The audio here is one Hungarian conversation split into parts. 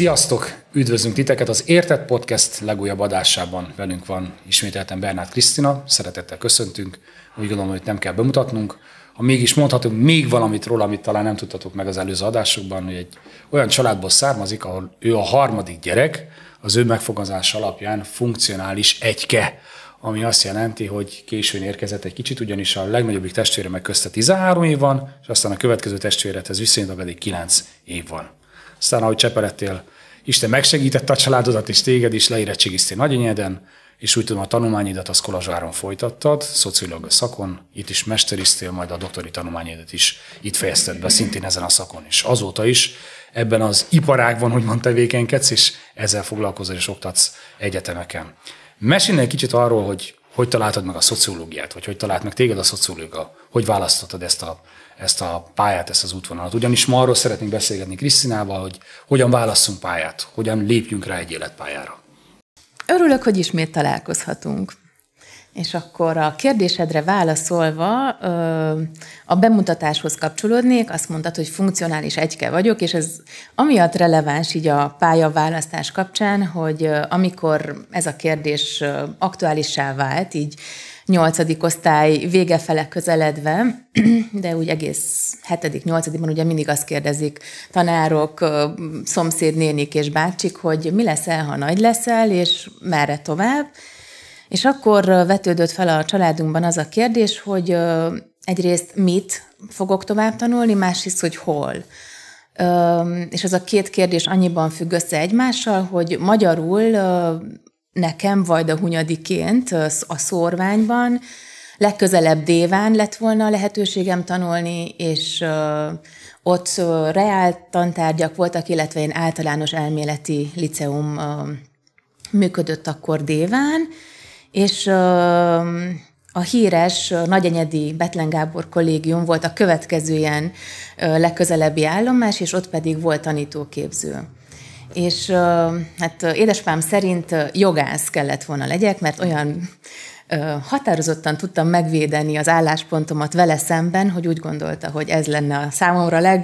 Sziasztok! Üdvözlünk titeket az Értett Podcast legújabb adásában. Velünk van ismételten Bernát Krisztina, szeretettel köszöntünk. Úgy gondolom, hogy nem kell bemutatnunk. Ha mégis mondhatunk még valamit róla, amit talán nem tudtatok meg az előző adásokban, hogy egy olyan családból származik, ahol ő a harmadik gyerek, az ő megfogalmazás alapján funkcionális egyke, ami azt jelenti, hogy későn érkezett egy kicsit, ugyanis a legnagyobbik testvére meg közte 13 év van, és aztán a következő testvérethez viszonylag pedig 9 év van. Aztán, ahogy csepelettél, Isten megsegítette a családodat és téged is, leérettségiztél Nagyenyeden, és úgy tudom, a tanulmányidat az Kolozsváron folytattad, szociológus szakon, itt is mesteriztél, majd a doktori tanulmányidat is itt fejezted be, szintén ezen a szakon is. Azóta is ebben az iparágban, úgymond tevékenykedsz, és ezzel foglalkozol és oktatsz egyetemeken. Mesélj egy kicsit arról, hogy hogy találtad meg a szociológiát, vagy hogy talált meg téged a szociológia, hogy választottad ezt a ezt a pályát, ezt az útvonalat. Ugyanis ma arról szeretnénk beszélgetni Krisztinával, hogy hogyan válasszunk pályát, hogyan lépjünk rá egy életpályára. Örülök, hogy ismét találkozhatunk. És akkor a kérdésedre válaszolva a bemutatáshoz kapcsolódnék, azt mondtad, hogy funkcionális egyke vagyok, és ez amiatt releváns így a pályaválasztás kapcsán, hogy amikor ez a kérdés aktuálissá vált, így nyolcadik osztály vége fele közeledve, de úgy egész hetedik, nyolcadikban ugye mindig azt kérdezik tanárok, szomszédnénik és bácsik, hogy mi leszel, ha nagy leszel, és merre tovább. És akkor vetődött fel a családunkban az a kérdés, hogy egyrészt mit fogok tovább tanulni, másrészt, hogy hol. És ez a két kérdés annyiban függ össze egymással, hogy magyarul nekem Vajda Hunyadiként a szórványban legközelebb Déván lett volna a lehetőségem tanulni, és ott reál tantárgyak voltak, illetve én általános elméleti liceum működött akkor Déván, és a híres Nagyenyedi Betlen Gábor kollégium volt a következő ilyen legközelebbi állomás, és ott pedig volt tanítóképző és hát édesapám szerint jogász kellett volna legyek, mert olyan határozottan tudtam megvédeni az álláspontomat vele szemben, hogy úgy gondolta, hogy ez lenne a számomra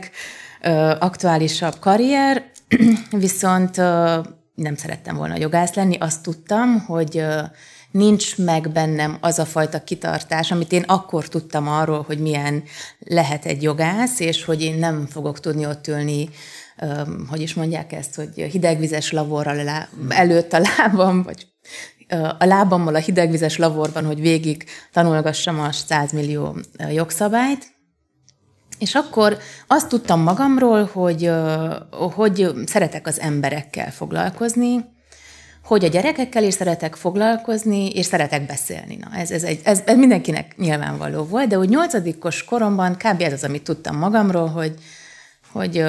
legaktuálisabb karrier, viszont nem szerettem volna jogász lenni, azt tudtam, hogy nincs meg bennem az a fajta kitartás, amit én akkor tudtam arról, hogy milyen lehet egy jogász, és hogy én nem fogok tudni ott ülni hogy is mondják ezt, hogy hidegvizes lavorral előtt a lábam, vagy a lábammal a hidegvizes lavorban, hogy végig tanulgassam a 100 millió jogszabályt, és akkor azt tudtam magamról, hogy, hogy szeretek az emberekkel foglalkozni, hogy a gyerekekkel is szeretek foglalkozni, és szeretek beszélni. Na, ez, ez, egy, ez, ez mindenkinek nyilvánvaló volt, de úgy nyolcadikos koromban kb. ez az, amit tudtam magamról, hogy, hogy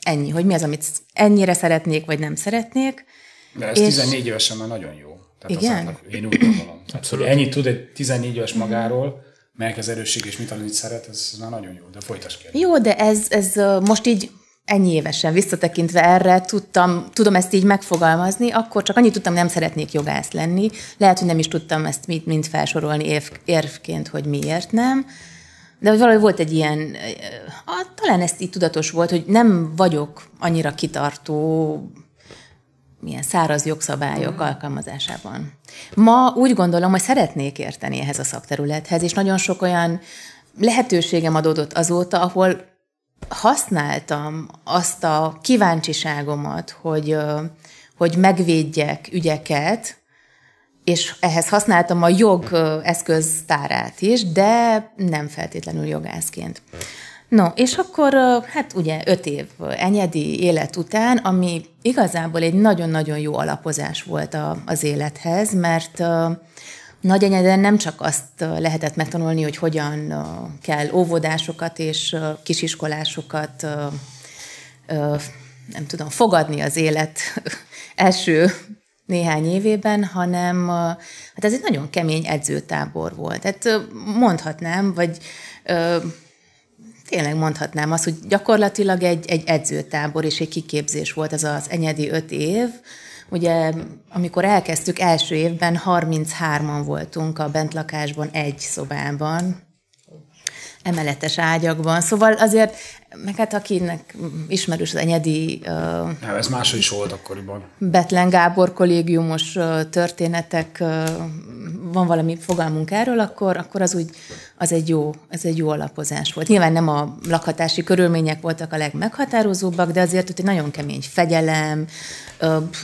Ennyi, hogy mi az, amit ennyire szeretnék, vagy nem szeretnék. De ez és... 14 évesen már nagyon jó. Tehát Igen? Az, én úgy gondolom. Abszolút. Ennyit tud egy 14 éves magáról, melyek az erősség és mit amit szeret, ez már nagyon jó, de folytasd ki. Jó, de ez, ez most így ennyi évesen visszatekintve erre tudtam, tudom ezt így megfogalmazni, akkor csak annyit tudtam, nem szeretnék jogász lenni. Lehet, hogy nem is tudtam ezt mind, mind felsorolni érv, érvként, hogy miért nem. De hogy valahogy volt egy ilyen, ah, talán ezt így tudatos volt, hogy nem vagyok annyira kitartó milyen száraz jogszabályok mm. alkalmazásában. Ma úgy gondolom, hogy szeretnék érteni ehhez a szakterülethez, és nagyon sok olyan lehetőségem adódott azóta, ahol használtam azt a kíváncsiságomat, hogy, hogy megvédjek ügyeket, és ehhez használtam a jog eszköztárát is, de nem feltétlenül jogászként. No, és akkor hát ugye öt év enyedi élet után, ami igazából egy nagyon-nagyon jó alapozás volt az élethez, mert Nagyenyeden nem csak azt lehetett megtanulni, hogy hogyan kell óvodásokat és kisiskolásokat nem tudom, fogadni az élet első néhány évében, hanem hát ez egy nagyon kemény edzőtábor volt. Tehát mondhatnám, vagy tényleg mondhatnám azt, hogy gyakorlatilag egy, egy edzőtábor és egy kiképzés volt ez az enyedi öt év. Ugye, amikor elkezdtük első évben, 33-an voltunk a bentlakásban egy szobában, emeletes ágyakban. Szóval azért, meg hát akinek ismerős az enyedi... Nem, ez máshol is volt akkoriban. Betlen Gábor kollégiumos történetek, van valami fogalmunk erről, akkor, akkor az úgy, az egy jó, ez egy jó alapozás volt. Nyilván nem a lakhatási körülmények voltak a legmeghatározóbbak, de azért ott egy nagyon kemény fegyelem,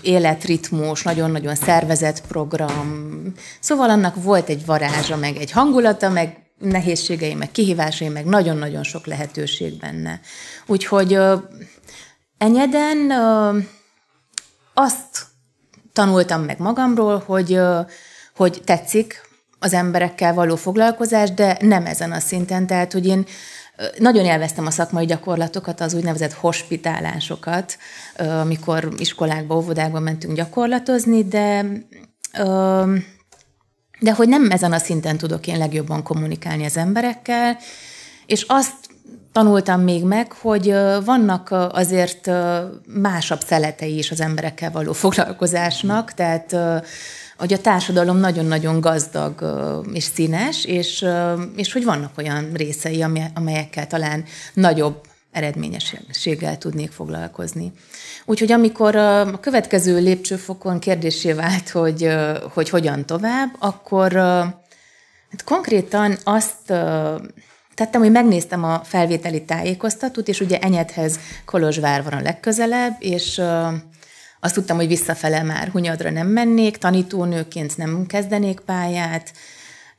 életritmus, nagyon-nagyon szervezett program. Szóval annak volt egy varázsa, meg egy hangulata, meg nehézségei, meg kihívásai, meg nagyon-nagyon sok lehetőség benne. Úgyhogy enyeden azt tanultam meg magamról, hogy, hogy tetszik az emberekkel való foglalkozás, de nem ezen a szinten. Tehát, hogy én nagyon élveztem a szakmai gyakorlatokat, az úgynevezett hospitálásokat, amikor iskolákba, óvodákba mentünk gyakorlatozni, de de hogy nem ezen a szinten tudok én legjobban kommunikálni az emberekkel, és azt tanultam még meg, hogy vannak azért másabb szeletei is az emberekkel való foglalkozásnak, tehát hogy a társadalom nagyon-nagyon gazdag és színes, és, és hogy vannak olyan részei, amelyekkel talán nagyobb eredményességgel tudnék foglalkozni. Úgyhogy amikor a következő lépcsőfokon kérdésé vált, hogy, hogy hogyan tovább, akkor hát konkrétan azt tettem, hogy megnéztem a felvételi tájékoztatót, és ugye Enyedhez Kolozsvár van a legközelebb, és azt tudtam, hogy visszafele már Hunyadra nem mennék, tanítónőként nem kezdenék pályát,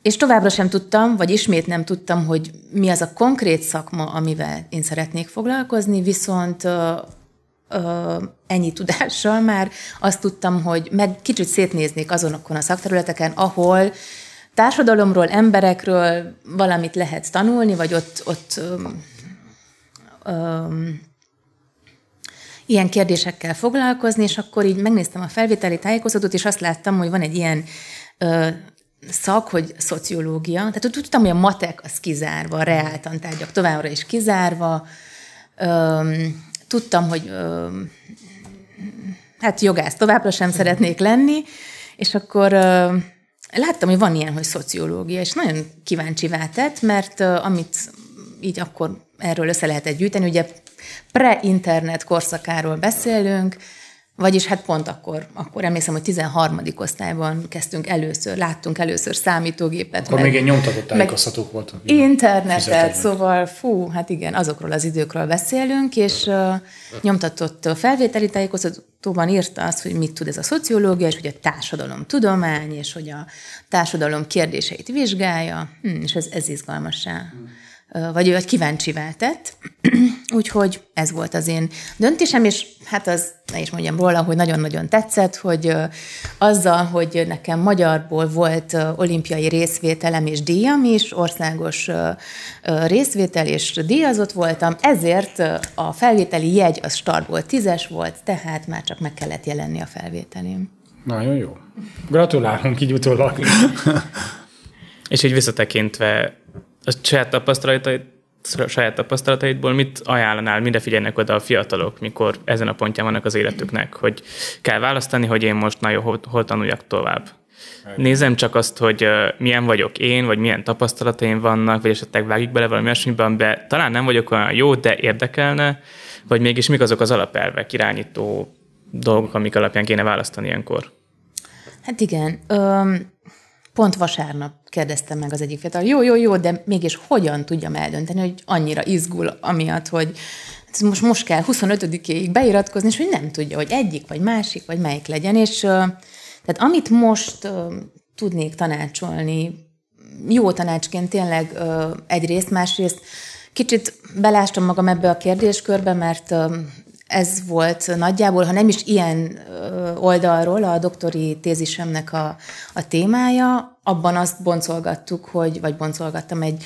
és továbbra sem tudtam, vagy ismét nem tudtam, hogy mi az a konkrét szakma, amivel én szeretnék foglalkozni, viszont ö, ö, ennyi tudással már azt tudtam, hogy meg kicsit szétnéznék azonokon a szakterületeken, ahol társadalomról, emberekről valamit lehet tanulni, vagy ott, ott ö, ö, ilyen kérdésekkel foglalkozni, és akkor így megnéztem a felvételi tájékoztatót, és azt láttam, hogy van egy ilyen szak, hogy szociológia. Tehát tudtam, hogy a matek az kizárva, a reáltantárgyak továbbra is kizárva. Öm, tudtam, hogy öm, hát jogász továbbra sem szeretnék lenni, és akkor öm, láttam, hogy van ilyen, hogy szociológia, és nagyon kíváncsi tett, mert ö, amit így akkor erről össze lehetett gyűjteni, ugye pre-internet korszakáról beszélünk, vagyis hát pont akkor, akkor emlékszem, hogy 13. osztályban kezdtünk először, láttunk először számítógépet. Akkor meg, még egy nyomtatott tájékoztatók voltak. Internetet, szóval fú, hát igen, azokról az időkről beszélünk, és uh, nyomtatott felvételi tájékoztatóban írta azt, hogy mit tud ez a szociológia, és hogy a társadalom tudomány, és hogy a társadalom kérdéseit vizsgálja, hm, és ez, ez izgalmassá. Hmm vagy ő egy kíváncsivá tett. Úgyhogy ez volt az én döntésem, és hát az, ne is mondjam róla, hogy nagyon-nagyon tetszett, hogy azzal, hogy nekem magyarból volt olimpiai részvételem és díjam is, országos részvétel és díjazott voltam, ezért a felvételi jegy az startból tízes volt, tehát már csak meg kellett jelenni a felvételém. Nagyon jó. Gratulálunk így utólag. és így visszatekintve a saját tapasztalatait saját tapasztalataidból mit ajánlanál, mire figyelnek oda a fiatalok, mikor ezen a pontján vannak az életüknek, hogy kell választani, hogy én most nagyon hol, hol tanuljak tovább. Nézem csak azt, hogy milyen vagyok én, vagy milyen tapasztalataim vannak, vagy esetleg vágjuk bele valami olyasmiben, de talán nem vagyok olyan jó, de érdekelne, vagy mégis mik azok az alapelvek, irányító dolgok, amik alapján kéne választani ilyenkor? Hát igen. Um Pont vasárnap kérdeztem meg az egyik fiatal, jó, jó, jó, de mégis hogyan tudjam eldönteni, hogy annyira izgul amiatt, hogy most, most kell 25-ig beiratkozni, és hogy nem tudja, hogy egyik, vagy másik, vagy melyik legyen. És tehát amit most tudnék tanácsolni, jó tanácsként tényleg egyrészt, másrészt kicsit belástam magam ebbe a kérdéskörbe, mert ez volt nagyjából, ha nem is ilyen oldalról a doktori tézisemnek a, a témája, abban azt boncolgattuk, hogy, vagy boncolgattam egy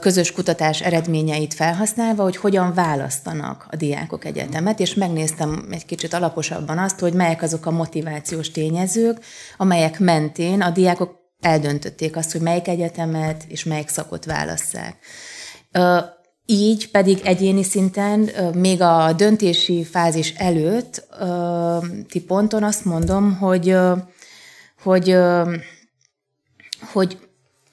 közös kutatás eredményeit felhasználva, hogy hogyan választanak a diákok egyetemet, és megnéztem egy kicsit alaposabban azt, hogy melyek azok a motivációs tényezők, amelyek mentén a diákok eldöntötték azt, hogy melyik egyetemet és melyik szakot válasszák. Így pedig egyéni szinten, még a döntési fázis előtt, ti ponton azt mondom, hogy, hogy, hogy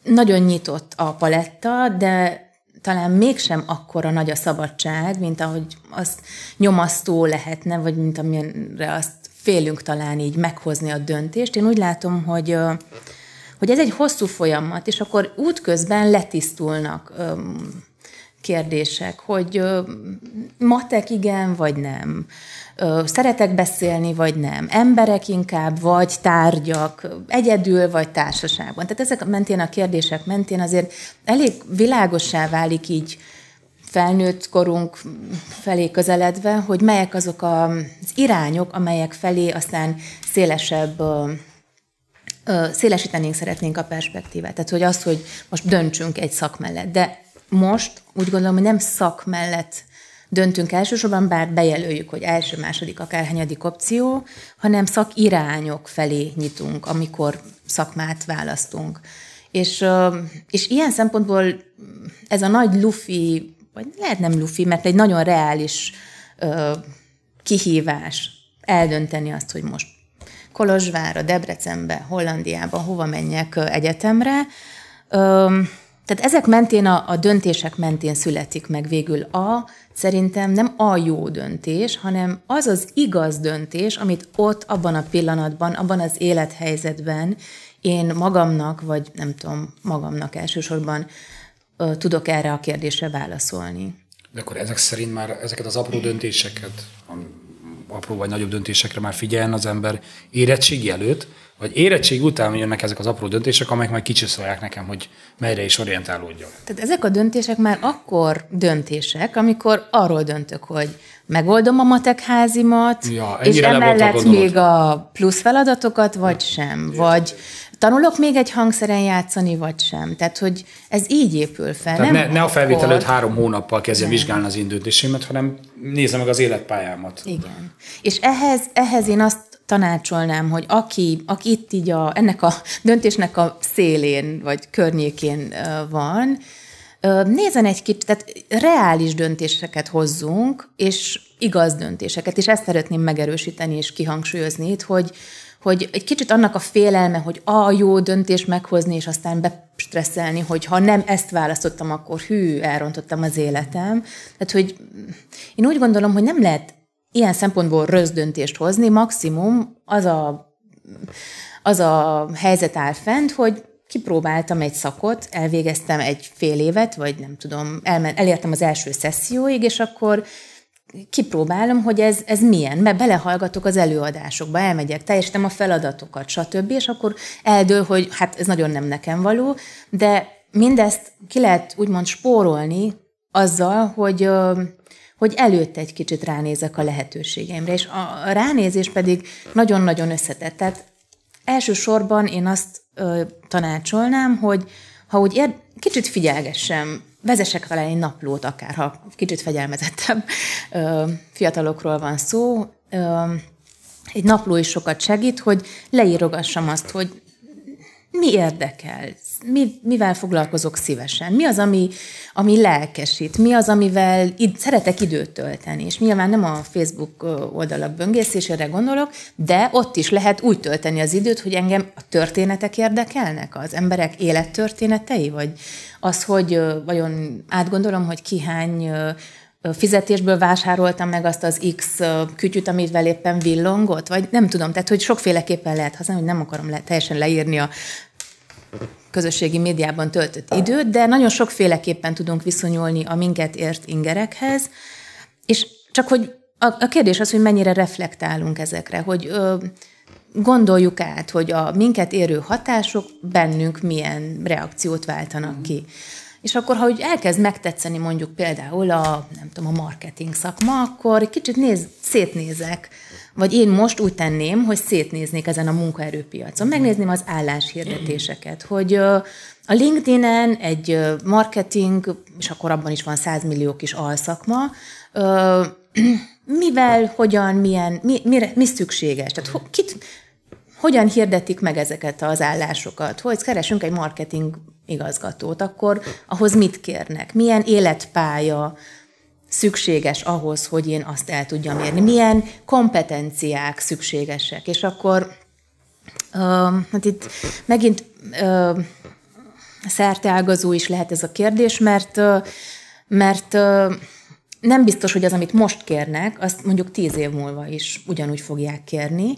nagyon nyitott a paletta, de, talán mégsem akkora nagy a szabadság, mint ahogy az nyomasztó lehetne, vagy mint amire azt félünk talán így meghozni a döntést. Én úgy látom, hogy hogy ez egy hosszú folyamat, és akkor útközben letisztulnak kérdések, hogy matek igen, vagy nem. Szeretek beszélni, vagy nem. Emberek inkább, vagy tárgyak, egyedül, vagy társaságban. Tehát ezek mentén a kérdések mentén azért elég világossá válik így felnőtt korunk felé közeledve, hogy melyek azok az irányok, amelyek felé aztán szélesebb szélesítenénk szeretnénk a perspektívát. Tehát, hogy az, hogy most döntsünk egy szak mellett. De most úgy gondolom, hogy nem szak mellett döntünk elsősorban, bár bejelöljük, hogy első, második, akár hanyadik opció, hanem szakirányok felé nyitunk, amikor szakmát választunk. És, és ilyen szempontból ez a nagy lufi, vagy lehet nem lufi, mert egy nagyon reális kihívás eldönteni azt, hogy most Kolozsvárra, Debrecenbe, Hollandiába, hova menjek egyetemre. Tehát ezek mentén, a, a döntések mentén születik meg végül a, szerintem nem a jó döntés, hanem az az igaz döntés, amit ott, abban a pillanatban, abban az élethelyzetben én magamnak, vagy nem tudom, magamnak elsősorban tudok erre a kérdésre válaszolni. De akkor ezek szerint már ezeket az apró döntéseket, apró vagy nagyobb döntésekre már figyeljen az ember érettségi előtt, vagy érettség után jönnek ezek az apró döntések, amelyek majd kicsiszolják nekem, hogy merre is orientálódjak. Tehát ezek a döntések már akkor döntések, amikor arról döntök, hogy megoldom a matek házimat, ja, és emellett még a plusz feladatokat, vagy sem, vagy tanulok még egy hangszeren játszani, vagy sem. Tehát, hogy ez így épül fel. Tehát nem ne, ne a felvétel előtt három hónappal kezdjem vizsgálni az én döntésémet, hanem nézem meg az életpályámat. Igen. És ehhez, ehhez én azt tanácsolnám, hogy aki, aki itt így a, ennek a döntésnek a szélén, vagy környékén van, nézen egy kicsit, tehát reális döntéseket hozzunk, és igaz döntéseket, és ezt szeretném megerősíteni és kihangsúlyozni itt, hogy, hogy egy kicsit annak a félelme, hogy a jó döntés meghozni, és aztán bestresszelni, hogy ha nem ezt választottam, akkor hű, elrontottam az életem. Tehát, hogy én úgy gondolom, hogy nem lehet ilyen szempontból rossz döntést hozni, maximum az a, az a helyzet áll fent, hogy kipróbáltam egy szakot, elvégeztem egy fél évet, vagy nem tudom, elmen, elértem az első szesszióig, és akkor kipróbálom, hogy ez, ez milyen, mert belehallgatok az előadásokba, elmegyek, teljesítem a feladatokat, stb., és akkor eldől, hogy hát ez nagyon nem nekem való, de mindezt ki lehet úgymond spórolni azzal, hogy hogy előtte egy kicsit ránézek a lehetőségeimre, és a ránézés pedig nagyon-nagyon összetett. Tehát elsősorban én azt ö, tanácsolnám, hogy ha úgy ér, kicsit figyelgessem, vezessek vele egy naplót akár, ha kicsit fegyelmezettebb ö, fiatalokról van szó, ö, egy napló is sokat segít, hogy leírogassam azt, hogy mi érdekel, mi, mivel foglalkozok szívesen, mi az, ami, ami lelkesít, mi az, amivel id, szeretek időt tölteni. És nyilván nem a Facebook oldalak böngészésére gondolok, de ott is lehet úgy tölteni az időt, hogy engem a történetek érdekelnek, az emberek élettörténetei, vagy az, hogy vajon átgondolom, hogy ki hány fizetésből vásároltam meg azt az X kütyüt, amivel éppen villongott, vagy nem tudom, tehát hogy sokféleképpen lehet használni, hogy nem akarom le, teljesen leírni a közösségi médiában töltött időt, de nagyon sokféleképpen tudunk viszonyulni a minket ért ingerekhez, és csak hogy a, a kérdés az, hogy mennyire reflektálunk ezekre, hogy ö, gondoljuk át, hogy a minket érő hatások bennünk milyen reakciót váltanak ki. És akkor, ha úgy elkezd megtetszeni mondjuk például a, nem tudom, a marketing szakma, akkor kicsit néz, szétnézek, vagy én most úgy tenném, hogy szétnéznék ezen a munkaerőpiacon, megnézném az álláshirdetéseket, hogy a LinkedIn-en egy marketing, és akkor abban is van 100 millió kis alszakma, mivel, hogyan, milyen, mi, mire, mi szükséges? Tehát kit, hogyan hirdetik meg ezeket az állásokat? Hogy keresünk egy marketing igazgatót, akkor ahhoz mit kérnek? Milyen életpálya szükséges ahhoz, hogy én azt el tudjam érni? Milyen kompetenciák szükségesek? És akkor uh, hát itt megint uh, szerteágazó is lehet ez a kérdés, mert, mert nem biztos, hogy az, amit most kérnek, azt mondjuk tíz év múlva is ugyanúgy fogják kérni.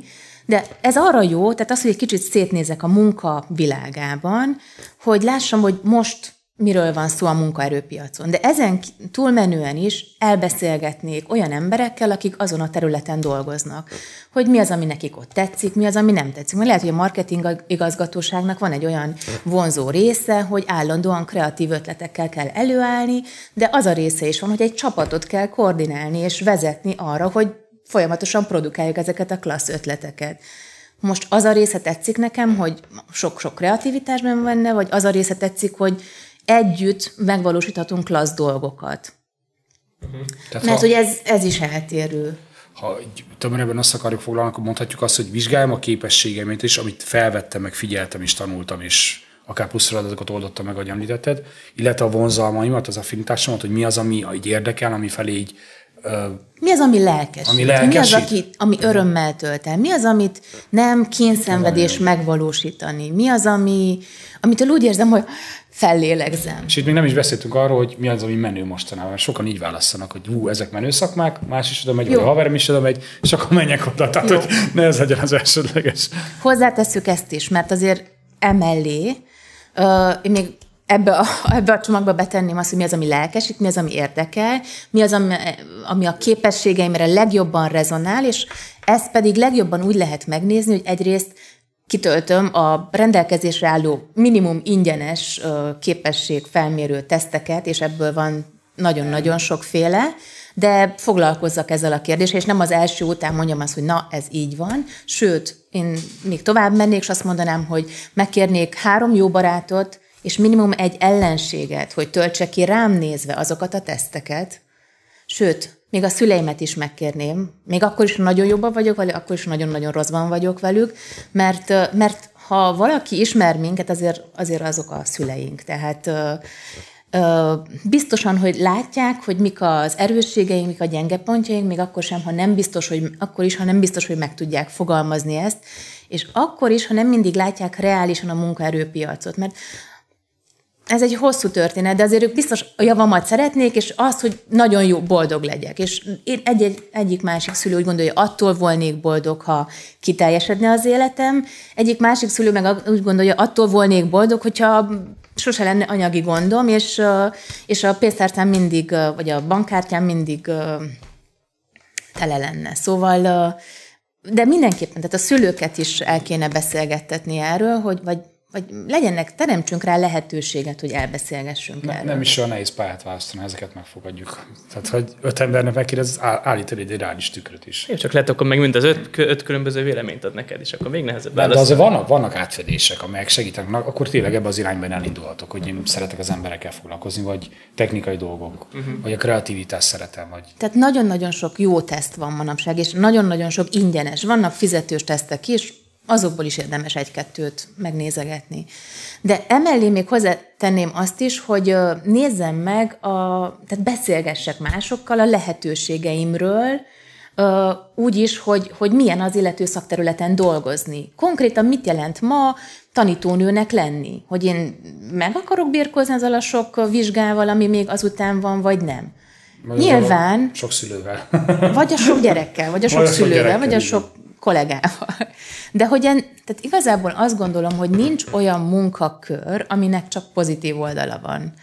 De ez arra jó, tehát az, hogy egy kicsit szétnézek a munka világában, hogy lássam, hogy most miről van szó a munkaerőpiacon. De ezen túlmenően is elbeszélgetnék olyan emberekkel, akik azon a területen dolgoznak. Hogy mi az, ami nekik ott tetszik, mi az, ami nem tetszik. Mert lehet, hogy a marketing igazgatóságnak van egy olyan vonzó része, hogy állandóan kreatív ötletekkel kell előállni, de az a része is van, hogy egy csapatot kell koordinálni és vezetni arra, hogy folyamatosan produkáljuk ezeket a klassz ötleteket. Most az a része tetszik nekem, hogy sok-sok kreativitásban benne, vagy az a része tetszik, hogy együtt megvalósíthatunk klassz dolgokat. Uh-huh. Tehát Mert ha, hogy ez, ez is eltérő. Ha tömörebben azt akarjuk foglalni, akkor mondhatjuk azt, hogy vizsgáljam a képességeimet is, amit felvettem, meg figyeltem és tanultam, és akár plusz feladatokat oldottam meg, ahogy említetted, illetve a vonzalmaimat, az affinitásomat, hogy mi az, ami így érdekel, ami felé így mi az, ami lelkes? Ami lelkesít? Mi az, aki, ami örömmel tölt el? Mi az, amit nem kényszenvedés megvalósítani? Mi az, ami, amitől úgy érzem, hogy fellélegzem. És itt még nem is beszéltünk arról, hogy mi az, ami menő mostanában. Sokan így választanak, hogy hú, ezek menő szakmák, más is oda megy, vagy a haverem is oda megy, és akkor menjek oda. Tehát, Jó. hogy ne ez legyen az elsődleges. Hozzátesszük ezt is, mert azért emellé, uh, én még ebbe a, ebbe a csomagba betenném azt, hogy mi az, ami lelkesít, mi az, ami érdekel, mi az, ami, ami a képességeimre legjobban rezonál, és ezt pedig legjobban úgy lehet megnézni, hogy egyrészt kitöltöm a rendelkezésre álló minimum ingyenes képesség felmérő teszteket, és ebből van nagyon-nagyon sokféle, de foglalkozzak ezzel a kérdéssel, és nem az első után mondjam azt, hogy na, ez így van, sőt, én még tovább mennék, és azt mondanám, hogy megkérnék három jó barátot, és minimum egy ellenséget, hogy töltse ki rám nézve azokat a teszteket, sőt, még a szüleimet is megkérném, még akkor is nagyon jobban vagyok velük, akkor is nagyon-nagyon rosszban vagyok velük, mert, mert ha valaki ismer minket, azért, azért azok a szüleink. Tehát biztosan, hogy látják, hogy mik az erősségeink, mik a gyenge pontjaink, még akkor sem, ha nem biztos, hogy, akkor is, ha nem biztos, hogy meg tudják fogalmazni ezt, és akkor is, ha nem mindig látják reálisan a munkaerőpiacot, mert ez egy hosszú történet, de azért ők biztos a javamat szeretnék, és azt, hogy nagyon jó, boldog legyek. És én egy, egy, egyik másik szülő úgy gondolja, attól volnék boldog, ha kiteljesedne az életem, egyik másik szülő meg úgy gondolja, attól volnék boldog, hogyha sose lenne anyagi gondom, és, és a pénztárcám mindig, vagy a bankkártyám mindig tele lenne. Szóval, de mindenképpen, tehát a szülőket is el kéne beszélgettetni erről, hogy vagy vagy legyenek, teremtsünk rá lehetőséget, hogy elbeszélgessünk ne, Nem is olyan nehéz pályát választani, ezeket megfogadjuk. Tehát, hogy öt embernek megkérdez, állít egy reális tükröt is. Jó, csak lehet akkor meg mind az öt, öt különböző véleményt ad neked, és akkor még nehezebb De, de azért vannak, vannak átfedések, amelyek segítenek, akkor tényleg ebbe az irányban elindulhatok, hogy én szeretek az emberekkel foglalkozni, vagy technikai dolgok, uh-huh. vagy a kreativitást szeretem. Vagy... Tehát nagyon-nagyon sok jó teszt van manapság, és nagyon-nagyon sok ingyenes. Vannak fizetős tesztek is, azokból is érdemes egy-kettőt megnézegetni. De emellé még hozzátenném azt is, hogy nézzem meg, a, tehát beszélgessek másokkal a lehetőségeimről, úgy is, hogy, hogy milyen az illető szakterületen dolgozni. Konkrétan mit jelent ma tanítónőnek lenni? Hogy én meg akarok birkózni az a sok vizsgával, ami még azután van, vagy nem? Vagy Nyilván. Sok szülővel. Vagy a sok gyerekkel, vagy a sok vagy szülővel, vagy a sok kollégával. De hogy en, tehát igazából azt gondolom, hogy nincs olyan munkakör, aminek csak pozitív oldala van.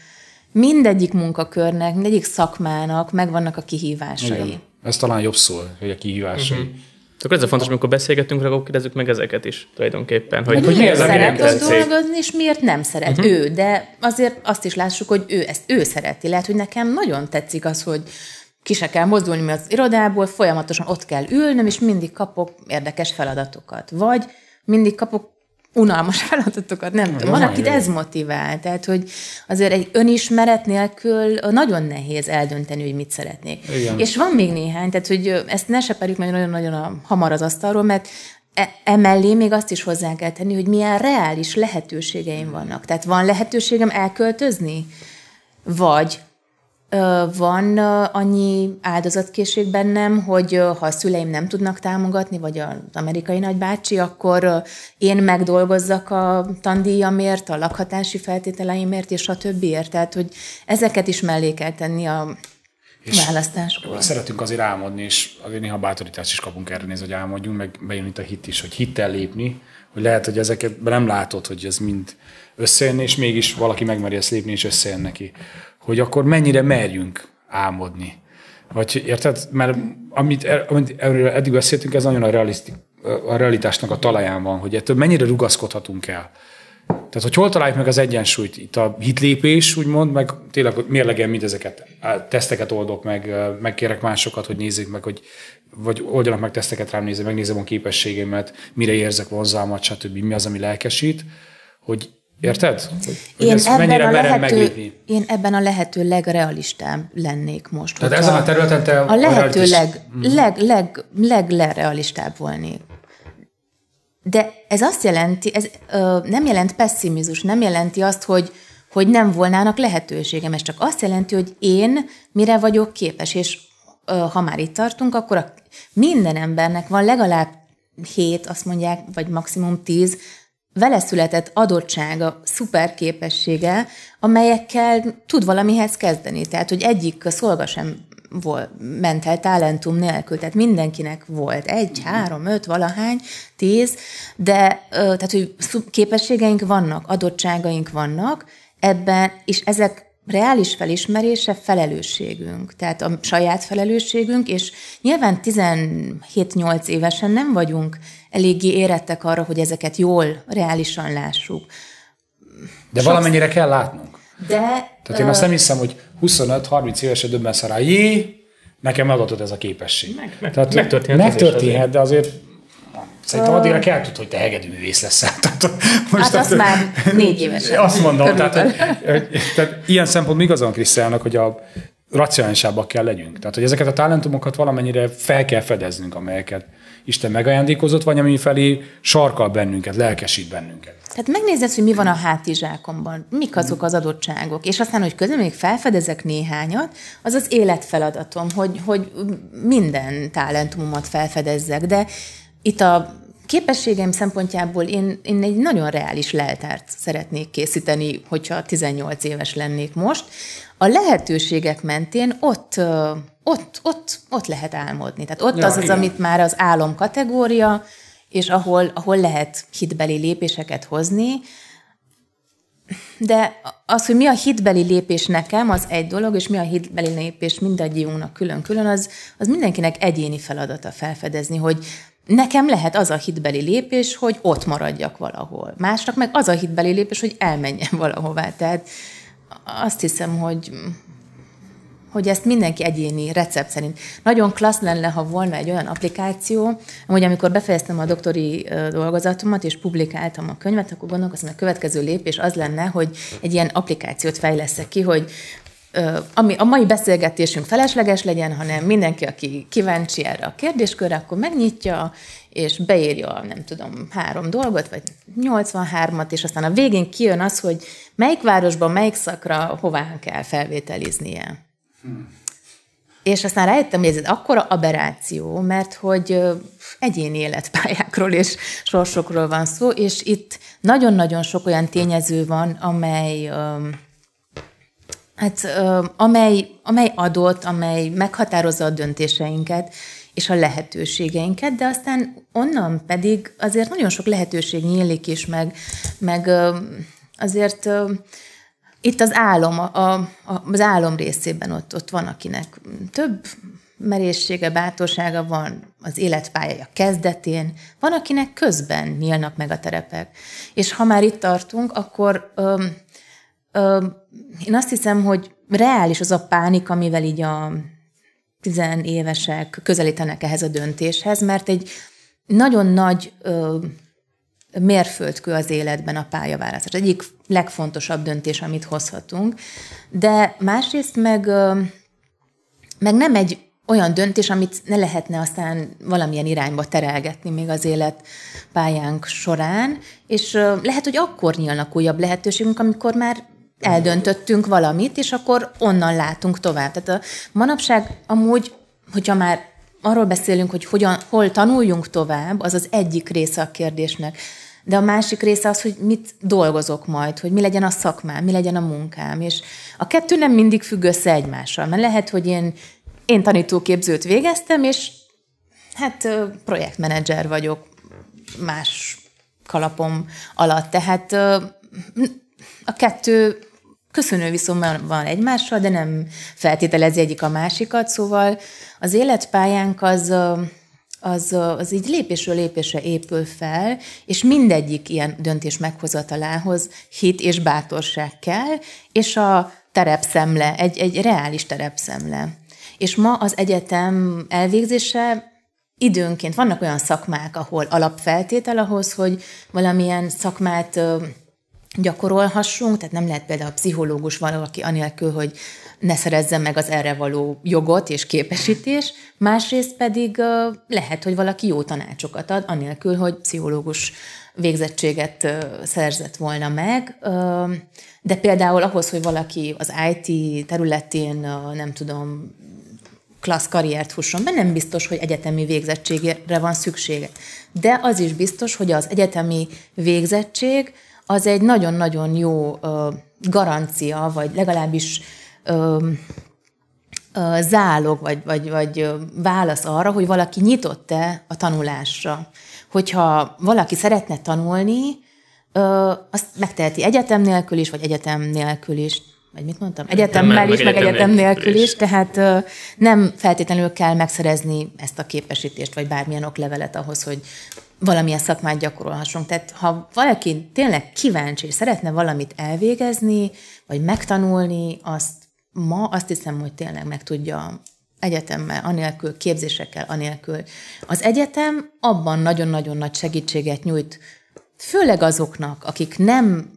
Mindegyik munkakörnek, mindegyik szakmának megvannak a kihívásai. Igen. Ez talán jobb szó, hogy a kihívásai. Uh-huh. Akkor ez a fontos, amikor beszélgetünk, akkor kérdezzük meg ezeket is tulajdonképpen. Hogy, hogy miért szeret ott dolgozni, és miért nem szeret uh-huh. ő. De azért azt is lássuk, hogy ő ezt ő szereti. Lehet, hogy nekem nagyon tetszik az, hogy ki se kell mozdulni az irodából, folyamatosan ott kell ülnöm, és mindig kapok érdekes feladatokat. Vagy mindig kapok unalmas feladatokat, nem tudom. Van, akit ez motivál. Tehát, hogy azért egy önismeret nélkül nagyon nehéz eldönteni, hogy mit szeretnék. Igen. És van még néhány, tehát, hogy ezt ne seperjük meg nagyon-nagyon hamar az asztalról, mert e- emellé még azt is hozzá kell tenni, hogy milyen reális lehetőségeim vannak. Tehát van lehetőségem elköltözni? Vagy van annyi áldozatkészség bennem, hogy ha a szüleim nem tudnak támogatni, vagy az amerikai nagybácsi, akkor én megdolgozzak a tandíjamért, a lakhatási feltételeimért, és a többiért. Tehát, hogy ezeket is mellé kell tenni a és választáskor. Szeretünk azért álmodni, és azért néha bátorítást is kapunk erre nézni, hogy álmodjunk, meg bejön itt a hit is, hogy hittel lépni, hogy lehet, hogy ezeket nem látod, hogy ez mind összejön, és mégis valaki megmeri ezt lépni, és összejön neki hogy akkor mennyire merjünk álmodni. Vagy érted? Mert amit, amit erről eddig beszéltünk, ez nagyon a, a realitásnak a talaján van, hogy ettől mennyire rugaszkodhatunk el. Tehát, hogy hol találjuk meg az egyensúlyt, itt a hitlépés, úgymond, meg tényleg hogy mérlegem mindezeket, teszteket oldok meg, megkérek másokat, hogy nézzék meg, hogy vagy oldjanak meg teszteket rám nézni, megnézem a képességeimet, mire érzek vonzalmat, stb. Mi az, ami lelkesít, hogy Érted? Hogy én, ebben a lehető, én ebben a lehető legrealistább lennék most. Tehát ezen a területen te a lehető leg, hmm. leg, leg, leg, legrealistább volnék. De ez azt jelenti, ez ö, nem jelent pessimizmus, nem jelenti azt, hogy, hogy nem volnának lehetőségem, ez csak azt jelenti, hogy én mire vagyok képes, és ö, ha már itt tartunk, akkor a, minden embernek van legalább hét, azt mondják, vagy maximum tíz vele született adottsága, szuper képessége, amelyekkel tud valamihez kezdeni. Tehát, hogy egyik szolga sem volt, ment el talentum nélkül, tehát mindenkinek volt. Egy, három, öt, valahány, tíz, de tehát, hogy képességeink vannak, adottságaink vannak, ebben, és ezek reális felismerése felelősségünk, tehát a saját felelősségünk, és nyilván 17-8 évesen nem vagyunk eléggé érettek arra, hogy ezeket jól, reálisan lássuk. De Sok... valamennyire kell látnunk. De, Tehát én azt nem hiszem, hogy 25-30 évesen döbbensz rá, jé, nekem adatot ez a képesség. Meg, meg, Tehát, megtörténhet, megtörténhet de azért Szerintem addigra kell tud, hogy te hegedűművész leszel. Tehát, most hát azt már négy évesen. Azt mondom, tehát, hogy, tehát ilyen szempontból igazán Krisztiának, hogy a racionálisabbak kell legyünk. Tehát, hogy ezeket a talentumokat valamennyire fel kell fedeznünk, amelyeket Isten megajándékozott, vagy ami felé sarkal bennünket, lelkesít bennünket. Tehát megnézed, hogy mi van a hátizsákomban, mik azok az adottságok, és aztán, hogy közben még felfedezek néhányat, az az életfeladatom, hogy, hogy minden talentumomat felfedezzek, de itt a képességeim szempontjából én, én egy nagyon reális leltárt szeretnék készíteni, hogyha 18 éves lennék most. A lehetőségek mentén ott, ott, ott, ott lehet álmodni. Tehát ott ja, az az, amit már az álom kategória, és ahol, ahol lehet hitbeli lépéseket hozni, de az, hogy mi a hitbeli lépés nekem, az egy dolog, és mi a hitbeli lépés mindannyiunknak külön-külön, az, az mindenkinek egyéni feladata felfedezni, hogy Nekem lehet az a hitbeli lépés, hogy ott maradjak valahol. Másnak meg az a hitbeli lépés, hogy elmenjen valahová. Tehát azt hiszem, hogy hogy ezt mindenki egyéni recept szerint. Nagyon klassz lenne, ha volna egy olyan applikáció, hogy amikor befejeztem a doktori dolgozatomat, és publikáltam a könyvet, akkor gondolkoztam, a következő lépés az lenne, hogy egy ilyen applikációt fejleszek ki, hogy ami a mai beszélgetésünk felesleges legyen, hanem mindenki, aki kíváncsi erre a kérdéskörre, akkor megnyitja, és beírja, nem tudom, három dolgot, vagy 83-at, és aztán a végén kijön az, hogy melyik városban, melyik szakra hová kell felvételiznie. Hmm. És aztán rájöttem, hogy ez egy akkora aberráció, mert hogy egyéni életpályákról és sorsokról van szó, és itt nagyon-nagyon sok olyan tényező van, amely Hát, amely, amely adott, amely meghatározza a döntéseinket és a lehetőségeinket, de aztán onnan pedig azért nagyon sok lehetőség nyílik is, meg, meg azért itt az álom, a, a, az álom részében ott, ott van, akinek több merészsége, bátorsága van az életpályája kezdetén, van, akinek közben nyílnak meg a terepek. És ha már itt tartunk, akkor öm, én azt hiszem, hogy reális az a pánik, amivel így a tizenévesek közelítenek ehhez a döntéshez, mert egy nagyon nagy ö, mérföldkő az életben a pályaválasztás. Egyik legfontosabb döntés, amit hozhatunk. De másrészt meg, ö, meg nem egy olyan döntés, amit ne lehetne aztán valamilyen irányba terelgetni még az élet pályánk során, és lehet, hogy akkor nyílnak újabb lehetőségünk, amikor már eldöntöttünk valamit, és akkor onnan látunk tovább. Tehát a manapság amúgy, hogyha már arról beszélünk, hogy hogyan, hol tanuljunk tovább, az az egyik része a kérdésnek. De a másik része az, hogy mit dolgozok majd, hogy mi legyen a szakmám, mi legyen a munkám. És a kettő nem mindig függ össze egymással, mert lehet, hogy én, én tanítóképzőt végeztem, és hát projektmenedzser vagyok más kalapom alatt. Tehát a kettő köszönő viszonyban van egymással, de nem feltételezi egyik a másikat, szóval az életpályánk az, az, az így lépésről lépésre épül fel, és mindegyik ilyen döntés meghozatalához hit és bátorság kell, és a terepszemle, egy, egy reális terepszemle. És ma az egyetem elvégzése időnként vannak olyan szakmák, ahol alapfeltétel ahhoz, hogy valamilyen szakmát gyakorolhassunk, tehát nem lehet például pszichológus valaki anélkül, hogy ne szerezzen meg az erre való jogot és képesítés, másrészt pedig lehet, hogy valaki jó tanácsokat ad, anélkül, hogy pszichológus végzettséget szerzett volna meg, de például ahhoz, hogy valaki az IT területén, nem tudom, klassz karriert fusson be, nem biztos, hogy egyetemi végzettségre van szüksége. De az is biztos, hogy az egyetemi végzettség az egy nagyon-nagyon jó ö, garancia, vagy legalábbis ö, ö, zálog, vagy, vagy, vagy válasz arra, hogy valaki nyitott-e a tanulásra. Hogyha valaki szeretne tanulni, ö, azt megteheti egyetem nélkül is, vagy egyetem nélkül is vagy mit mondtam? Egyetemmel is, meg egyetem nélkül is, tehát ö, nem feltétlenül kell megszerezni ezt a képesítést, vagy bármilyen oklevelet ahhoz, hogy valamilyen szakmát gyakorolhassunk. Tehát ha valaki tényleg kíváncsi, és szeretne valamit elvégezni, vagy megtanulni, azt ma azt hiszem, hogy tényleg meg tudja egyetemmel, anélkül, képzésekkel, anélkül. Az egyetem abban nagyon-nagyon nagy segítséget nyújt, főleg azoknak, akik nem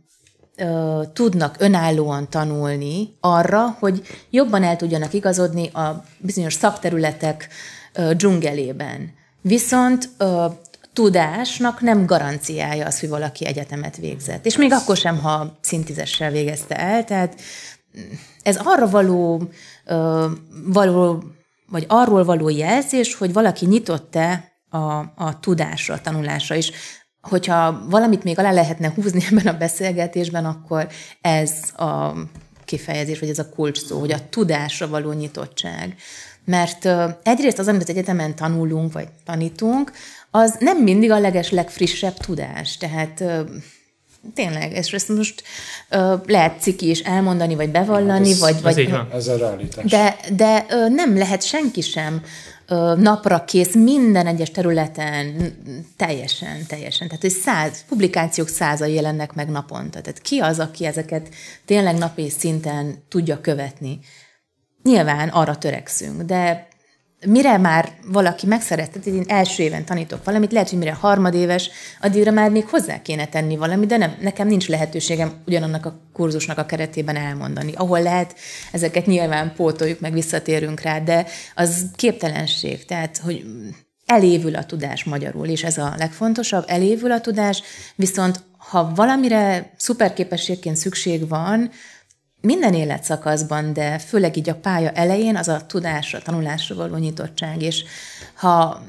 ö, tudnak önállóan tanulni arra, hogy jobban el tudjanak igazodni a bizonyos szakterületek ö, dzsungelében. Viszont ö, tudásnak nem garanciája az, hogy valaki egyetemet végzett. És még akkor sem, ha szintizessel végezte el. Tehát ez arra való, való vagy arról való jelzés, hogy valaki nyitott-e a, a tudásra, a tanulásra is. Hogyha valamit még alá lehetne húzni ebben a beszélgetésben, akkor ez a kifejezés, vagy ez a kulcs szó, hogy a tudásra való nyitottság. Mert egyrészt az, amit az egyetemen tanulunk, vagy tanítunk, az nem mindig a leges legfrissebb tudás. Tehát tényleg, és ezt most ö, lehet ciki is elmondani, vagy bevallani, ez, vagy... Ez, vagy így van. ez a realitás. De, de ö, nem lehet senki sem ö, napra kész minden egyes területen teljesen, teljesen. Tehát, hogy száz, publikációk százai jelennek meg naponta. Tehát ki az, aki ezeket tényleg napi szinten tudja követni? Nyilván arra törekszünk, de mire már valaki megszerette, tehát én első éven tanítok valamit, lehet, hogy mire harmadéves, addigra már még hozzá kéne tenni valamit, de nem, nekem nincs lehetőségem ugyanannak a kurzusnak a keretében elmondani. Ahol lehet, ezeket nyilván pótoljuk, meg visszatérünk rá, de az képtelenség, tehát, hogy elévül a tudás magyarul, és ez a legfontosabb, elévül a tudás, viszont ha valamire szuperképességként szükség van, minden életszakaszban, de főleg így a pálya elején az a tudásra, tanulásra való nyitottság, és ha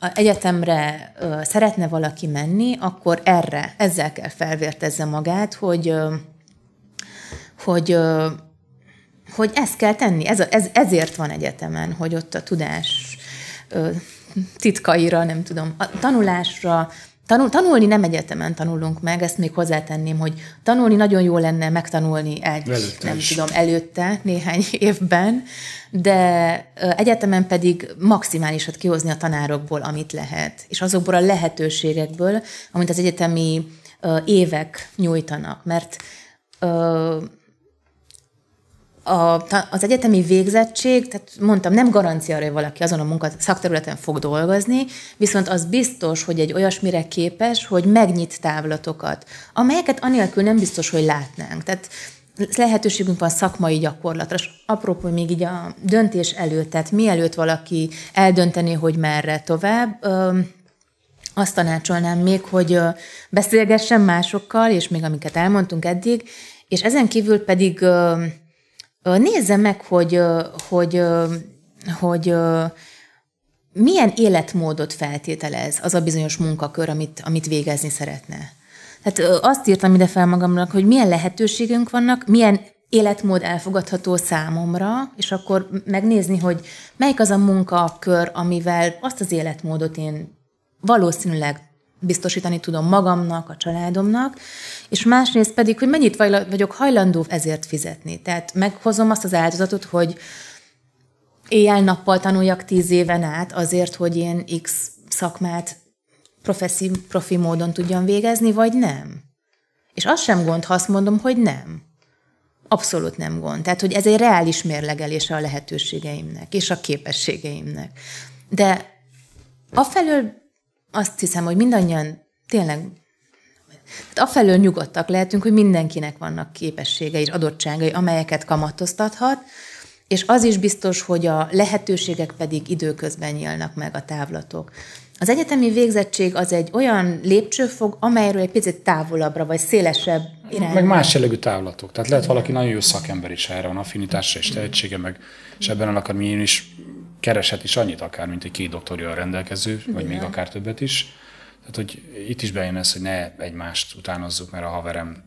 a egyetemre ö, szeretne valaki menni, akkor erre, ezzel kell felvértezze magát, hogy, ö, hogy, ö, hogy ezt kell tenni. Ez, a, ez, ezért van egyetemen, hogy ott a tudás ö, titkaira, nem tudom, a tanulásra, Tanul, tanulni nem egyetemen tanulunk meg, ezt még hozzátenném, hogy tanulni nagyon jó lenne megtanulni egy, előtte nem is. tudom, előtte, néhány évben, de egyetemen pedig maximálisat kihozni a tanárokból, amit lehet, és azokból a lehetőségekből, amit az egyetemi évek nyújtanak, mert a, az egyetemi végzettség, tehát mondtam, nem garancia arra, hogy valaki azon a munka szakterületen fog dolgozni, viszont az biztos, hogy egy olyasmire képes, hogy megnyit távlatokat, amelyeket anélkül nem biztos, hogy látnánk. Tehát lehetőségünk van szakmai gyakorlatra. És apropó, még így a döntés előtt, tehát mielőtt valaki eldönteni, hogy merre tovább, azt tanácsolnám még, hogy beszélgessen másokkal, és még amiket elmondtunk eddig, És ezen kívül pedig nézze meg, hogy, hogy, hogy milyen életmódot feltételez az a bizonyos munkakör, amit, amit végezni szeretne. Tehát azt írtam ide fel magamnak, hogy milyen lehetőségünk vannak, milyen életmód elfogadható számomra, és akkor megnézni, hogy melyik az a munkakör, amivel azt az életmódot én valószínűleg biztosítani tudom magamnak, a családomnak, és másrészt pedig, hogy mennyit vagyok hajlandó ezért fizetni. Tehát meghozom azt az áldozatot, hogy éjjel-nappal tanuljak tíz éven át azért, hogy én X szakmát profeszi, profi módon tudjam végezni, vagy nem. És az sem gond, ha azt mondom, hogy nem. Abszolút nem gond. Tehát, hogy ez egy reális mérlegelése a lehetőségeimnek és a képességeimnek. De afelől azt hiszem, hogy mindannyian tényleg tehát afelől nyugodtak lehetünk, hogy mindenkinek vannak képességei és adottságai, amelyeket kamatoztathat, és az is biztos, hogy a lehetőségek pedig időközben nyílnak meg a távlatok. Az egyetemi végzettség az egy olyan lépcsőfog, amelyről egy picit távolabbra vagy szélesebb irányba. Meg más jellegű távlatok. Tehát lehet valaki nagyon jó szakember is, erre van affinitásra és tehetsége, meg, és ebben akar mi én is kereshet is annyit akár, mint egy két doktorja rendelkező, vagy Igen. még akár többet is. Tehát, hogy itt is bejön ez, hogy ne egymást utánozzuk, mert a haverem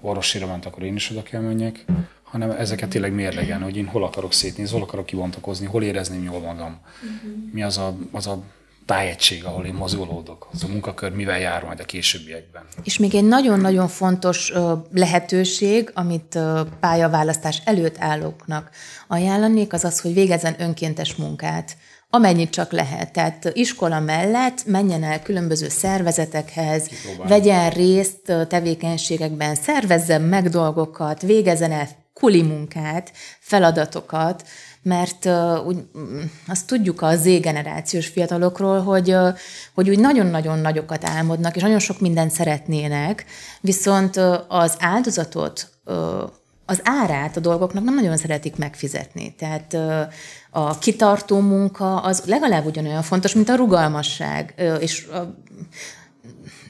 orvosira ment, akkor én is oda kell menjek, hanem ezeket tényleg mérlegen, hogy én hol akarok szétnézni, hol akarok kibontakozni, hol érezném jól magam. Mi az a, az a tájegység, ahol én mozgolódok, az a munkakör mivel jár majd a későbbiekben. És még egy nagyon-nagyon fontos lehetőség, amit pályaválasztás előtt állóknak ajánlanék, az az, hogy végezzen önkéntes munkát amennyit csak lehet. Tehát iskola mellett menjen el különböző szervezetekhez, vegyen részt tevékenységekben, szervezzen meg dolgokat, végezzen el kuli munkát, feladatokat, mert uh, úgy, azt tudjuk a Z-generációs fiatalokról, hogy, uh, hogy úgy nagyon-nagyon nagyokat álmodnak, és nagyon sok mindent szeretnének, viszont uh, az áldozatot, uh, az árát a dolgoknak nem nagyon szeretik megfizetni. Tehát uh, a kitartó munka az legalább ugyanolyan fontos, mint a rugalmasság, uh, és uh,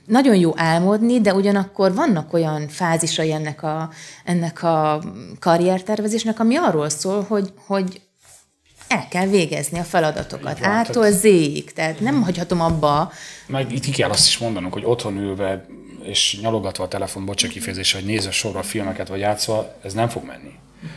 nagyon jó álmodni, de ugyanakkor vannak olyan fázisai ennek a, ennek a karriertervezésnek, ami arról szól, hogy, hogy el kell végezni a feladatokat, van, ától zéig, tehát nem hagyhatom abba. Meg itt ki kell azt is mondanunk, hogy otthon ülve és nyalogatva a telefon, bocsánat kifejezés, hogy nézve sorra filmeket, vagy játszva, ez nem fog menni.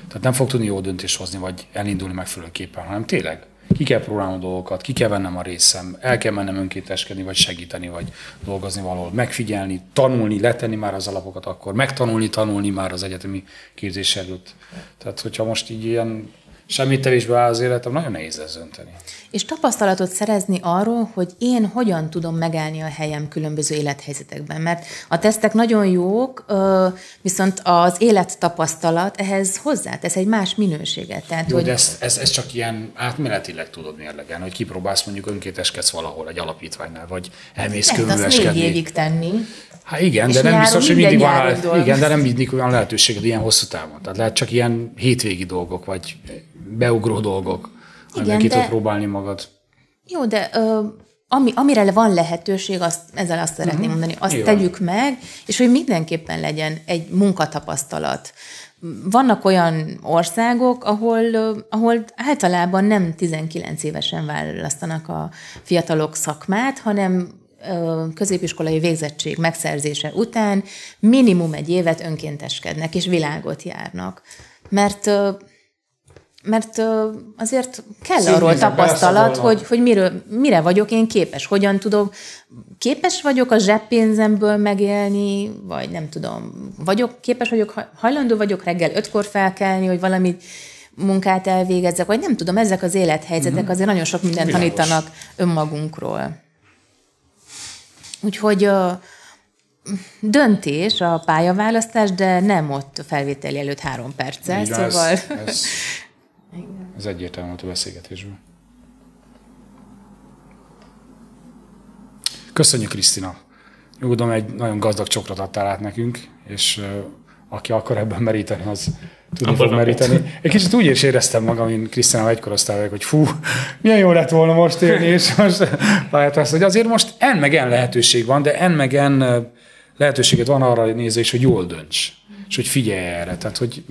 Tehát nem fog tudni jó döntést hozni, vagy elindulni megfelelőképpen, hanem tényleg ki kell próbálnom dolgokat, ki kell vennem a részem, el kell mennem önkéteskedni, vagy segíteni, vagy dolgozni valahol, megfigyelni, tanulni, letenni már az alapokat akkor, megtanulni, tanulni már az egyetemi képzés előtt. Tehát, hogyha most így ilyen semmit tevésbe áll az életem, nagyon nehéz ez önteni. És tapasztalatot szerezni arról, hogy én hogyan tudom megállni a helyem különböző élethelyzetekben. Mert a tesztek nagyon jók, viszont az élettapasztalat ehhez hozzátesz egy más minőséget. Tehát, Jó, hogy... de ez, ez, ez, csak ilyen átmenetileg tudod mérlegen, hogy kipróbálsz mondjuk önkéteskedsz valahol egy alapítványnál, vagy elmész könyveskedni. Lehet négy tenni. Hát igen, de nem biztos, hogy mindig van, igen, de nem mindig van lehetőséged ilyen hosszú távon. Tehát lehet csak ilyen hétvégi dolgok, vagy beugró dolgok, amivel ki tudod próbálni magad. Jó, de ö, ami, amire van lehetőség, azt, ezzel azt szeretném uh-huh. mondani, azt Jó. tegyük meg, és hogy mindenképpen legyen egy munkatapasztalat. Vannak olyan országok, ahol, ahol általában nem 19 évesen választanak a fiatalok szakmát, hanem középiskolai végzettség megszerzése után minimum egy évet önkénteskednek, és világot járnak. Mert mert azért kell Színűzek, arról tapasztalat, hogy, hogy miről, mire vagyok én képes, hogyan tudok, képes vagyok a zseppénzemből megélni, vagy nem tudom, vagyok, képes vagyok, hajlandó vagyok reggel ötkor felkelni, hogy valamit munkát elvégezzek, vagy nem tudom, ezek az élethelyzetek mm-hmm. azért nagyon sok mindent Világos. tanítanak önmagunkról. Úgyhogy döntés a pályaválasztás, de nem ott felvételi előtt három perccel, Igen, szóval... Ez Igen. Ez egyértelmű a beszélgetésből. Köszönjük, Krisztina! Nyugodom, egy nagyon gazdag csokrot adtál át nekünk, és aki akar ebben meríteni, az tudni fog meríteni. Egy kicsit úgy is éreztem magam, mint Krisztina egykorosztály vagyok, hogy fú, milyen jó lett volna most élni, és most lehet azt, hogy azért most en meg en lehetőség van, de en meg en lehetőséget van arra nézve is, hogy jól dönts. és hogy figyelj erre. Tehát, hogy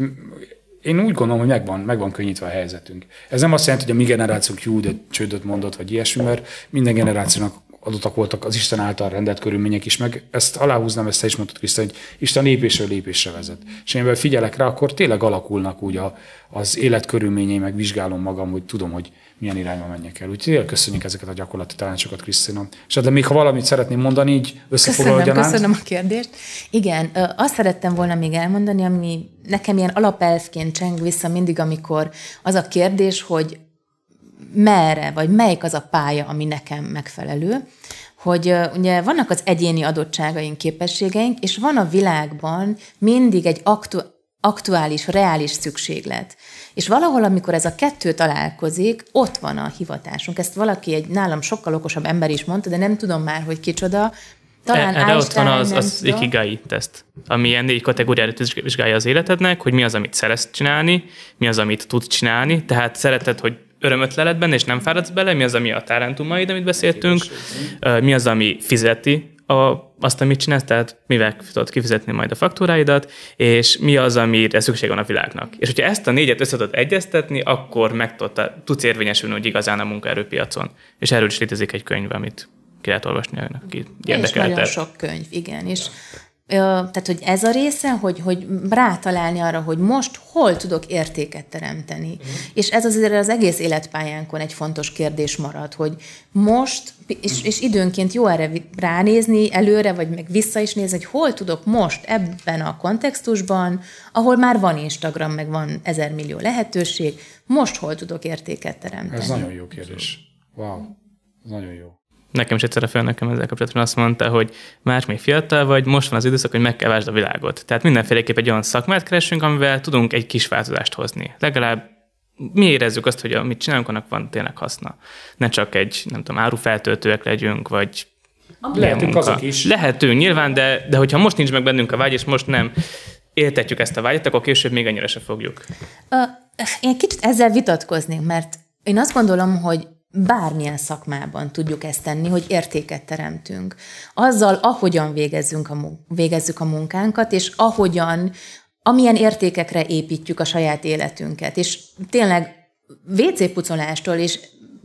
én úgy gondolom, hogy megvan, megvan könnyítve a helyzetünk. Ez nem azt jelenti, hogy a mi generációnk jó, de csődöt mondott, vagy ilyesmi, mert minden generációnak adottak voltak az Isten által rendelt körülmények is, meg ezt aláhúznám, ezt te is mondtad, Kriszta, hogy Isten lépésről lépésre vezet. És én figyelek rá, akkor tényleg alakulnak úgy a, az élet körülményei, meg vizsgálom magam, hogy tudom, hogy milyen irányba menjek el. Úgyhogy köszönjük ezeket a gyakorlati tanácsokat, Krisztina. És de még ha valamit szeretném mondani, így összefoglalva Köszönöm, köszönöm a kérdést. Igen, azt szerettem volna még elmondani, ami nekem ilyen alapelvként cseng vissza mindig, amikor az a kérdés, hogy merre, vagy melyik az a pálya, ami nekem megfelelő, hogy ugye vannak az egyéni adottságaink, képességeink, és van a világban mindig egy aktu- aktuális, reális szükséglet. És valahol, amikor ez a kettő találkozik, ott van a hivatásunk. Ezt valaki, egy nálam sokkal okosabb ember is mondta, de nem tudom már, hogy kicsoda. Talán Erre ott van az, az ikigai teszt, ami ilyen négy kategóriát vizsgálja az életednek, hogy mi az, amit szeretsz csinálni, mi az, amit tudsz csinálni. Tehát szereted, hogy örömöt benne, és nem fáradsz bele, mi az, ami a talentumaid, amit beszéltünk, mi az, ami fizeti a, azt, amit csinálsz, tehát mivel tudod kifizetni majd a faktúráidat, és mi az, amire szükség van a világnak. És hogyha ezt a négyet össze tudod egyeztetni, akkor meg tudod, tudsz érvényesülni, hogy igazán a munkaerőpiacon. És erről is létezik egy könyv, amit ki lehet olvasni, aki érdekel. És nagyon sok könyv, igen. És tehát, hogy ez a része, hogy, hogy rátalálni arra, hogy most hol tudok értéket teremteni. Mm. És ez azért az egész életpályánkon egy fontos kérdés marad, hogy most, és, és időnként jó erre ránézni előre, vagy meg vissza is nézni, hogy hol tudok most ebben a kontextusban, ahol már van Instagram, meg van ezer millió lehetőség, most hol tudok értéket teremteni. Ez nagyon jó kérdés. Wow, ez nagyon jó nekem is egyszer a nekem ezzel kapcsolatban azt mondta, hogy más még fiatal vagy, most van az időszak, hogy meg kell a világot. Tehát mindenféleképp egy olyan szakmát keresünk, amivel tudunk egy kis változást hozni. Legalább mi érezzük azt, hogy amit csinálunk, annak van tényleg haszna. Ne csak egy, nem tudom, árufeltöltőek legyünk, vagy Lehetünk azok is. Lehetünk, nyilván, de, de hogyha most nincs meg bennünk a vágy, és most nem éltetjük ezt a vágyat, akkor később még ennyire se fogjuk. Uh, én kicsit ezzel vitatkoznék, mert én azt gondolom, hogy bármilyen szakmában tudjuk ezt tenni, hogy értéket teremtünk. Azzal, ahogyan végezzünk a, végezzük a munkánkat, és ahogyan, amilyen értékekre építjük a saját életünket. És tényleg WC pucolástól is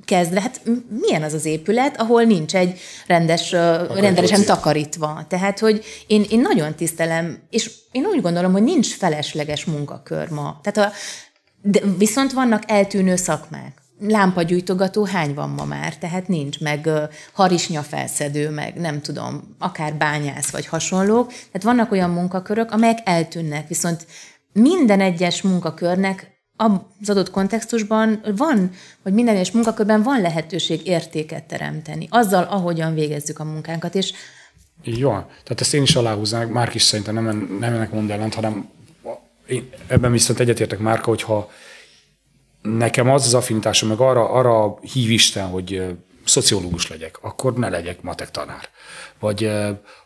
kezdve, hát milyen az az épület, ahol nincs egy rendes, rendesen takarítva. Tehát, hogy én, én nagyon tisztelem, és én úgy gondolom, hogy nincs felesleges munkakör ma. Tehát a, de viszont vannak eltűnő szakmák lámpagyújtogató hány van ma már, tehát nincs, meg harisnya felszedő, meg nem tudom, akár bányász vagy hasonlók. Tehát vannak olyan munkakörök, amelyek eltűnnek, viszont minden egyes munkakörnek az adott kontextusban van, vagy minden egyes munkakörben van lehetőség értéket teremteni, azzal, ahogyan végezzük a munkánkat, és jó, tehát ezt én is aláhúznám, Márk is szerintem nem, nem ennek mond ellent, hanem én ebben viszont egyetértek Márka, hogyha nekem az az affinitásom, meg arra, arra hív Isten, hogy szociológus legyek, akkor ne legyek matek tanár. Vagy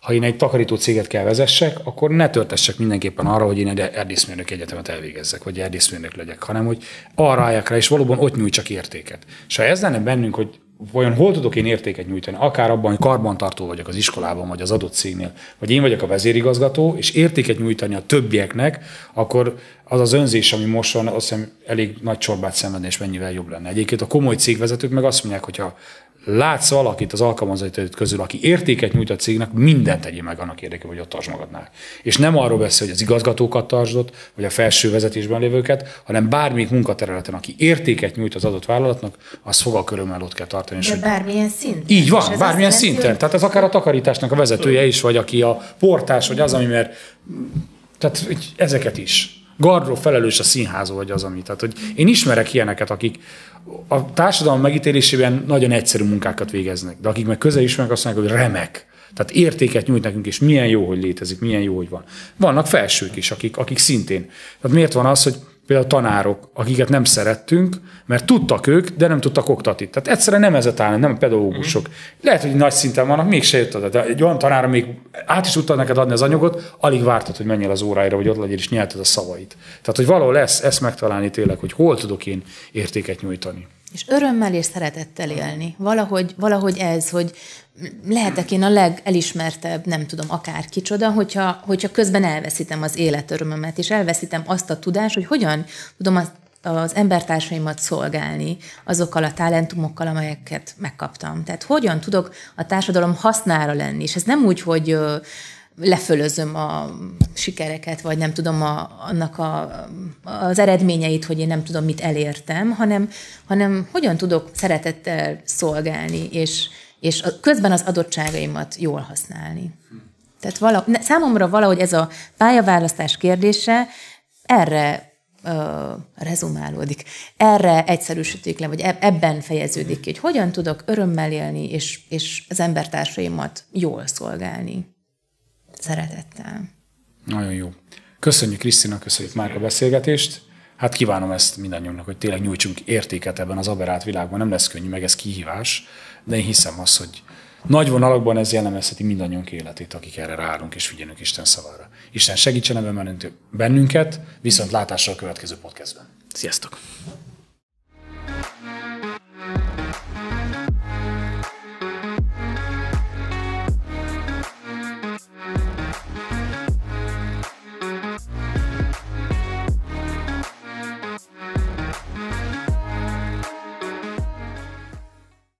ha én egy takarító céget kell vezessek, akkor ne törtessek mindenképpen arra, hogy én egy erdészmérnök egyetemet elvégezzek, vagy erdészmérnök legyek, hanem hogy arra álljak rá, és valóban ott nyújtsak értéket. És ha ez lenne bennünk, hogy vajon hol tudok én értéket nyújtani, akár abban, hogy karbantartó vagyok az iskolában, vagy az adott cégnél, vagy én vagyok a vezérigazgató, és értéket nyújtani a többieknek, akkor az az önzés, ami most van, azt hiszem elég nagy csorbát szenvedni, és mennyivel jobb lenne. Egyébként a komoly cégvezetők meg azt mondják, hogyha látsz valakit az alkalmazottaid közül, aki értéket nyújt a cégnek, mindent tegyél meg annak érdekében, hogy ott tartsd magadnál. És nem arról beszél, hogy az igazgatókat tartsd ott, vagy a felső vezetésben lévőket, hanem bármelyik munkaterületen, aki értéket nyújt az adott vállalatnak, az fogalkörömmel ott kell tartani. De bármilyen szinten. Így van, bármilyen szinten. Hogy... Tehát ez akár a takarításnak a vezetője is, vagy aki a portás, vagy az, ami mert tehát ezeket is. Gardról felelős a színház, vagy az, ami. Tehát, hogy én ismerek ilyeneket, akik a társadalom megítélésében nagyon egyszerű munkákat végeznek, de akik meg közel ismernek, azt mondják, hogy remek. Tehát értéket nyújt nekünk, és milyen jó, hogy létezik, milyen jó, hogy van. Vannak felsők is, akik, akik szintén. Tehát miért van az, hogy például tanárok, akiket nem szerettünk, mert tudtak ők, de nem tudtak oktatni. Tehát egyszerűen nem ez a talán, nem a pedagógusok. Mm. Lehet, hogy nagy szinten vannak, mégse jött oda. De egy olyan tanára még át is tudta neked adni az anyagot, alig vártad, hogy menjél az óráira, hogy ott legyél, és nyelted a szavait. Tehát, hogy valahol lesz ezt megtalálni tényleg, hogy hol tudok én értéket nyújtani. És örömmel és szeretettel élni. Valahogy, valahogy ez, hogy lehetek én a legelismertebb, nem tudom, akár kicsoda, hogyha, hogyha közben elveszítem az életörömömet, és elveszítem azt a tudást, hogy hogyan tudom az, az embertársaimat szolgálni azokkal a talentumokkal, amelyeket megkaptam. Tehát hogyan tudok a társadalom hasznára lenni, és ez nem úgy, hogy lefölözöm a sikereket, vagy nem tudom a, annak a, az eredményeit, hogy én nem tudom, mit elértem, hanem, hanem hogyan tudok szeretettel szolgálni, és, és közben az adottságaimat jól használni. Tehát vala, számomra valahogy ez a pályaválasztás kérdése erre uh, rezumálódik, erre egyszerűsítik le, vagy ebben fejeződik ki, hogy hogyan tudok örömmel élni, és, és az embertársaimat jól szolgálni. Szeretettel. Nagyon jó. Köszönjük Krisztina, köszönjük már a beszélgetést. Hát kívánom ezt mindannyiunknak, hogy tényleg nyújtsunk értéket ebben az aberált világban. Nem lesz könnyű, meg ez kihívás, de én hiszem azt, hogy nagy vonalakban ez jellemezheti mindannyiunk életét, akik erre ráállunk és figyelünk Isten szavára. Isten segítsen ebben bennünket, viszont látásra a következő podcastben. Sziasztok!